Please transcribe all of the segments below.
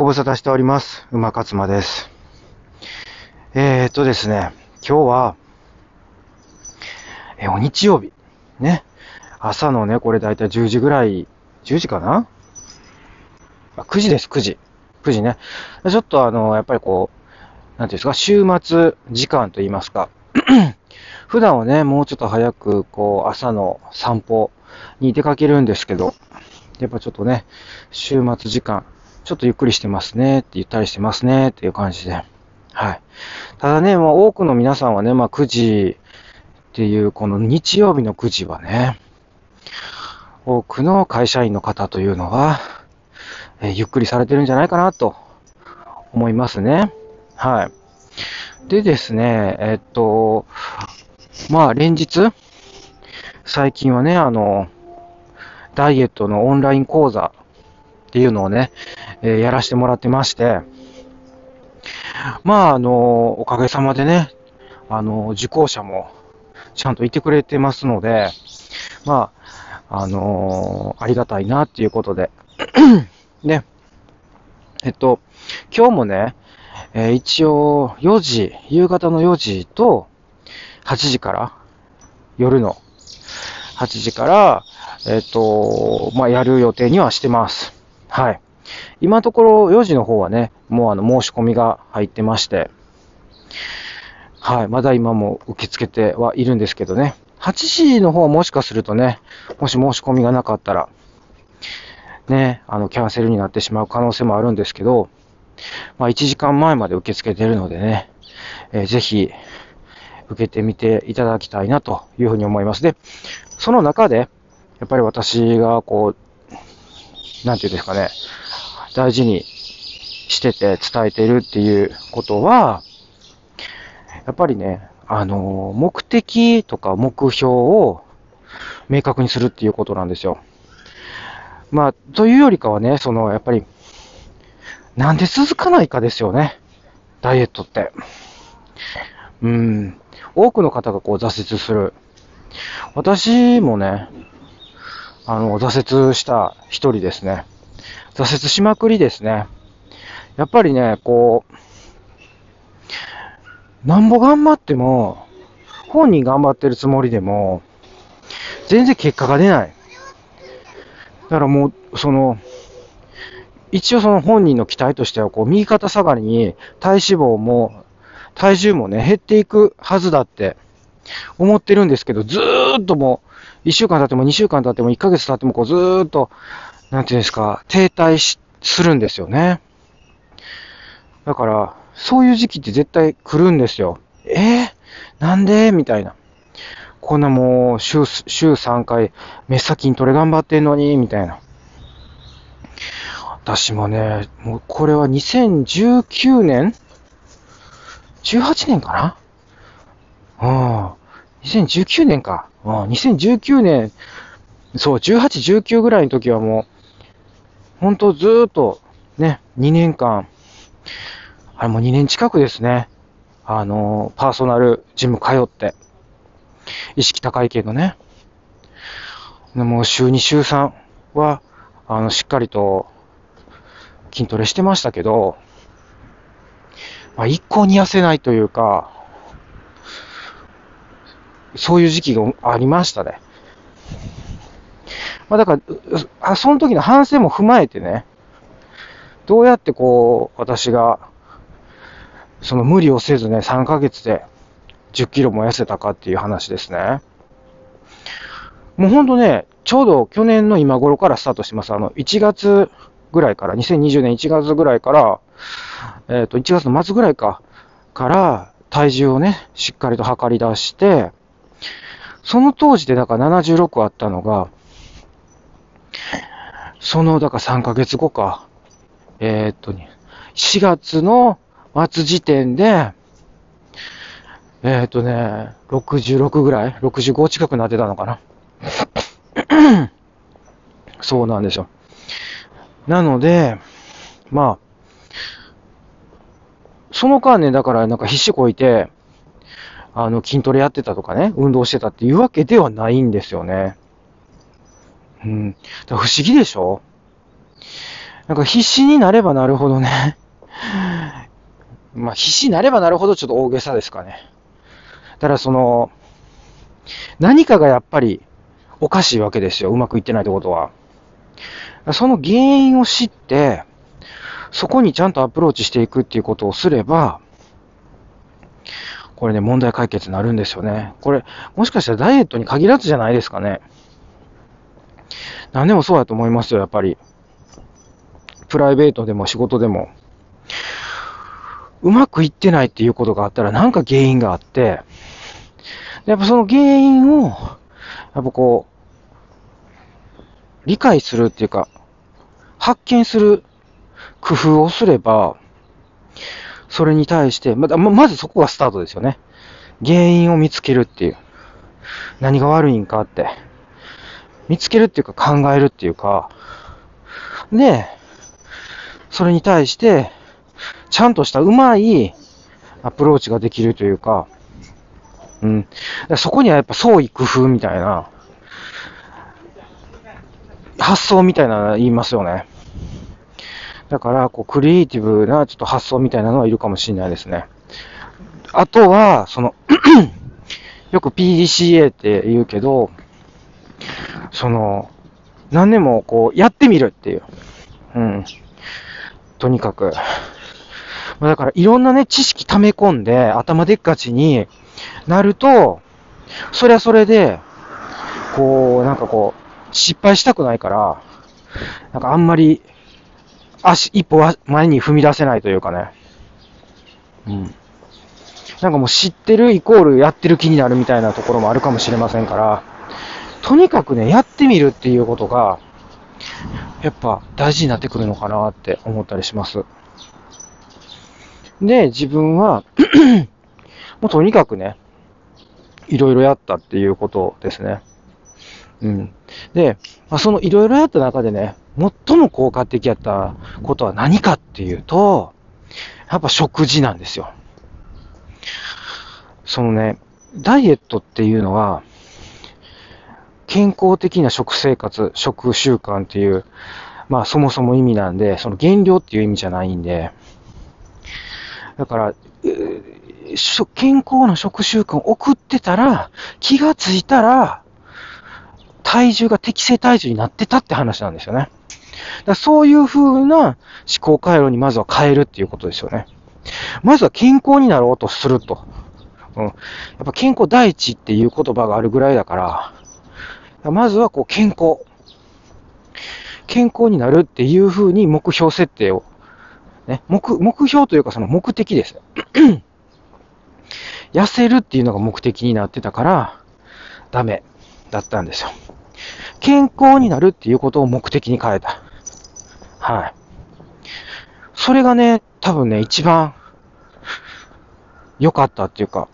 ご無沙汰しております。馬勝馬です。えーっとですね、今日は、え、お日曜日。ね。朝のね、これだいたい10時ぐらい、10時かな？あ ?9 時です、9時。9時ね。ちょっとあの、やっぱりこう、なんていうんですか、週末時間といいますか。普段はね、もうちょっと早く、こう、朝の散歩に出かけるんですけど、やっぱちょっとね、週末時間、ちょっとゆっくりしてますねって言ったりしてますねっていう感じで。はい。ただね、まあ多くの皆さんはね、まあ9時っていうこの日曜日の9時はね、多くの会社員の方というのは、えーゆっくりされてるんじゃないかなと思いますね。はい。でですね、えっと、まあ連日、最近はね、あの、ダイエットのオンライン講座っていうのをね、えーやらせてもらってまして、まあ、あの、おかげさまでね、あの、受講者もちゃんといてくれてますので、まあ、あのありがたいなっていうことで、ね、えっと、今日もね、えー一応4時、夕方の4時と8時から、夜の8時から、えっと、まあ、やる予定にはしてます。はい。今のところ4時の方はね、もうあの申し込みが入ってまして、はい。まだ今も受け付けてはいるんですけどね。8時の方はもしかするとね、もし申し込みがなかったら、ね、あの、キャンセルになってしまう可能性もあるんですけど、まあ、1時間前まで受け付けてるのでね、えーぜひ、受けてみていただきたいなというふうに思います。で、その中で、やっぱり私がこう、なんていうんですかね、大事にしてて伝えてるっていうことは、やっぱりね、あの、目的とか目標を明確にするっていうことなんですよ。まあ、というよりかはね、その、やっぱり、なんで続かないかですよね。ダイエットって。うん。多くの方がこう挫折する。私もね、あの、挫折した一人ですね。挫折しまくりですね。やっぱりね、こう、なんぼ頑張っても、本人頑張ってるつもりでも、全然結果が出ない。だからもう、その、一応その本人の期待としては、こう、右肩下がりに体脂肪も、体重もね、減っていくはずだって思ってるんですけど、ずーっともう、1週間経っても2週間経っても1ヶ月経っても、こう、ずーっと、なんていうんですか、停滞し、するんですよね。だから、そういう時期って絶対来るんですよ。えー、なんで？みたいな。こんなもう、週、週3回、目先にトレ頑張ってんのに、みたいな。私もね、もうこれは2019年 ?18 年かな？うん。2019年か。うん。2019年、そう、18、19ぐらいの時はもうう、ほんとずっと、ね、2年間、あれもう2年近くですね。あの、パーソナルジム通って、意識高いけどね。でも週2、週3は、あの、しっかりと筋トレしてましたけど、まあ、一向に痩せないというか、そういう時期がありましたね。まあ、だから、あその時の反省も踏まえてね、どうやってこう、私が、その無理をせずね、3ヶ月で10キロも痩せたかっていう話ですね。もうほんとね、ちょうど去年の今頃からスタートしてます。あの、1月ぐらいから、2020年1月ぐらいから、えっ、と、1月の末ぐらいか、から、体重をね、しっかりと測り出して、その当時でだから76あったのが、その、だから3ヶ月後か、えーっとね、4月の末時点で、えーっとね、66ぐらい ?65 近くなってたのかな そうなんですよ。なので、まあ、その間ね、だからなんか必死こいて、あの、筋トレやってたとかね、運動してたっていうわけではないんですよね。うん。だ不思議でしょ？なんか必死になればなるほどね まあ必死になればなるほどちょっと大げさですかね。だからその、何かがやっぱりおかしいわけですよ。うまくいってないってことは。その原因を知って、そこにちゃんとアプローチしていくっていうことをすれば、これね、問題解決になるんですよね。これ、もしかしたらダイエットに限らずじゃないですかね。何でもそうだと思いますよ、やっぱり。プライベートでも仕事でも。うまくいってないっていうことがあったら、なんか原因があって、やっぱその原因を、やっぱこう、理解するっていうか、発見する工夫をすれば、それに対して、まだままずそこがスタートですよね。原因を見つけるっていう。何が悪いんかって。見つけるっていうか考えるっていうか。で、それに対して、ちゃんとしたうまいアプローチができるというか、うん。そこにはやっぱ創意工夫みたいな、発想みたいな言いますよね。だから、こう、クリエイティブなちょっと発想みたいなのはいるかもしれないですね。あとは、その よく PDCA って言うけど、その、何でもこう、やってみるっていう。うん。とにかく。だから、いろんなね、知識溜め込んで、頭でっかちになると、それはそれで、こう、なんかこう、失敗したくないから、なんかあんまり足、一歩は前に踏み出せないというかね。うん。なんかもう知ってるイコールやってる気になるみたいなところもあるかもしれませんから、とにかくね、やってみるっていうことが、やっぱ大事になってくるのかなって思ったりします。で、自分は もうとにかくね、いろいろやったっていうことですね。うん。で、まあ、そのいろいろやった中でね、最も効果的やったことは何かっていうと、やっぱ食事なんですよ。そのね、ダイエットっていうのは、健康的な食生活、食習慣っていう、まあそもそも意味なんで、その減量っていう意味じゃないんで、だから、健康な食習慣を送ってたら、気がついたら、体重が適正体重になってたって話なんですよね。だそういう風な思考回路にまずは変えるっていうことですよね。まずは健康になろうとすると。うん。やっぱ健康第一っていう言葉があるぐらいだから、まずはこう健康。健康になるっていう風に目標設定を、ね、目、目標というかその目的です。痩せるっていうのが目的になってたから、ダメだったんですよ。健康になるっていうことを目的に変えた。はい。それがね、多分ね、一番良かったっていうか、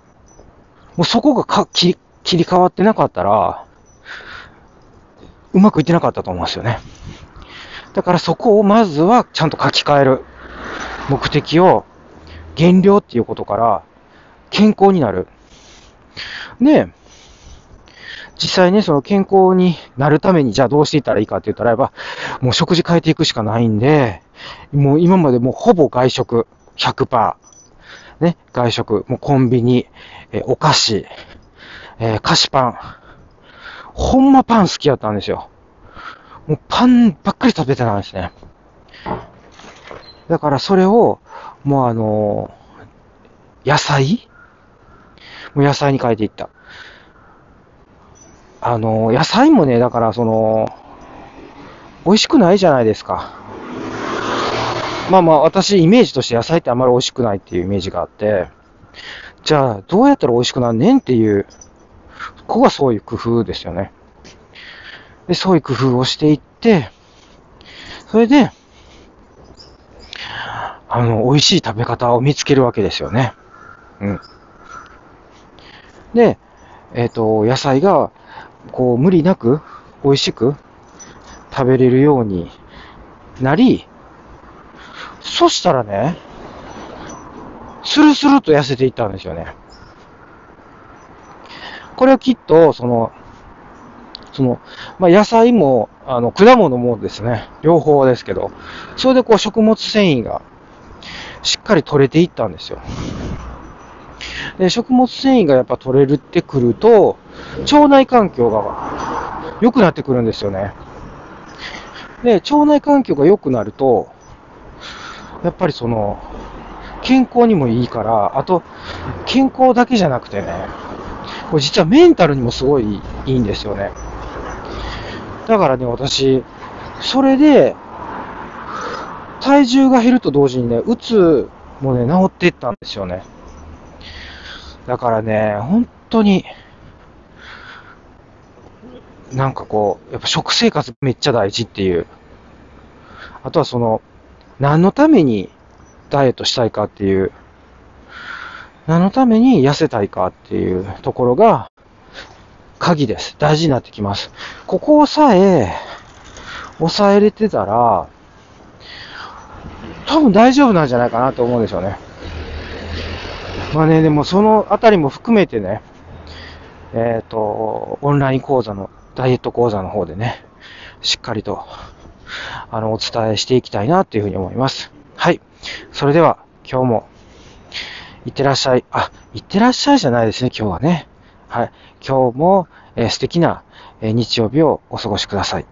もうそこがか切り替わってなかったら、うまくいってなかったと思うんですよね。だからそこをまずはちゃんと書き換える。目的を減量っていうことから健康になる。で、実際ね、その健康になるために、じゃあどうしていったらいいかって言ったら、ば、もう食事変えていくしかないんで、もう今までもうほぼ外食100%。ね、外食、もうコンビニ、えお菓子、え、菓子パン。ほんまパン好きやったんですよ。もうパンばっかり食べてたんですね。だからそれを、もうあのー、野菜？もう野菜に変えていった。あの、野菜もね、だからその、美味しくないじゃないですか。まあまあ、私、イメージとして野菜ってあんまり美味しくないっていうイメージがあって、じゃあ、どうやったら美味しくなんねんっていう、ここがそういう工夫ですよね。で、そういう工夫をしていって、それで、あの、美味しい食べ方を見つけるわけですよね。うん。で、えっ、ー、と、野菜がこう、無理なく、美味しく食べれるようになり、そしたらね、スルスルと痩せていったんですよね。これはきっと、その、その、まあ、野菜もあの、果物もですね、両方ですけど、それでこう食物繊維がしっかり取れていったんですよ。で、食物繊維がやっぱ取れるってくると、腸内環境が良くなってくるんですよね。で、腸内環境が良くなると、やっぱりその、健康にもいいから、あと、健康だけじゃなくてね、これ実はメンタルにもすごいいいんですよね。だからね、私、それで、体重が減ると同時にね、うつもね、治っていったんですよね。だからね、本当に、なんかこう、やっぱ食生活めっちゃ大事っていう。あとはその、何のためにダイエットしたいかっていう、何のために痩せたいかっていうところが、鍵です。大事になってきます。ここをさえ、抑えれてたら、多分大丈夫なんじゃないかなと思うんですよね。まあね、でもそのあたりも含めてね、えっ、ー、と、オンライン講座の、ダイエット講座の方でね、しっかりと、あの、お伝えしていきたいなっていうふうに思います。はい。それでは、今日も、いってらっしゃい。あ、いってらっしゃいじゃないですね、今日はね。はい。今日も、えー、素敵な、えー、日曜日をお過ごしください。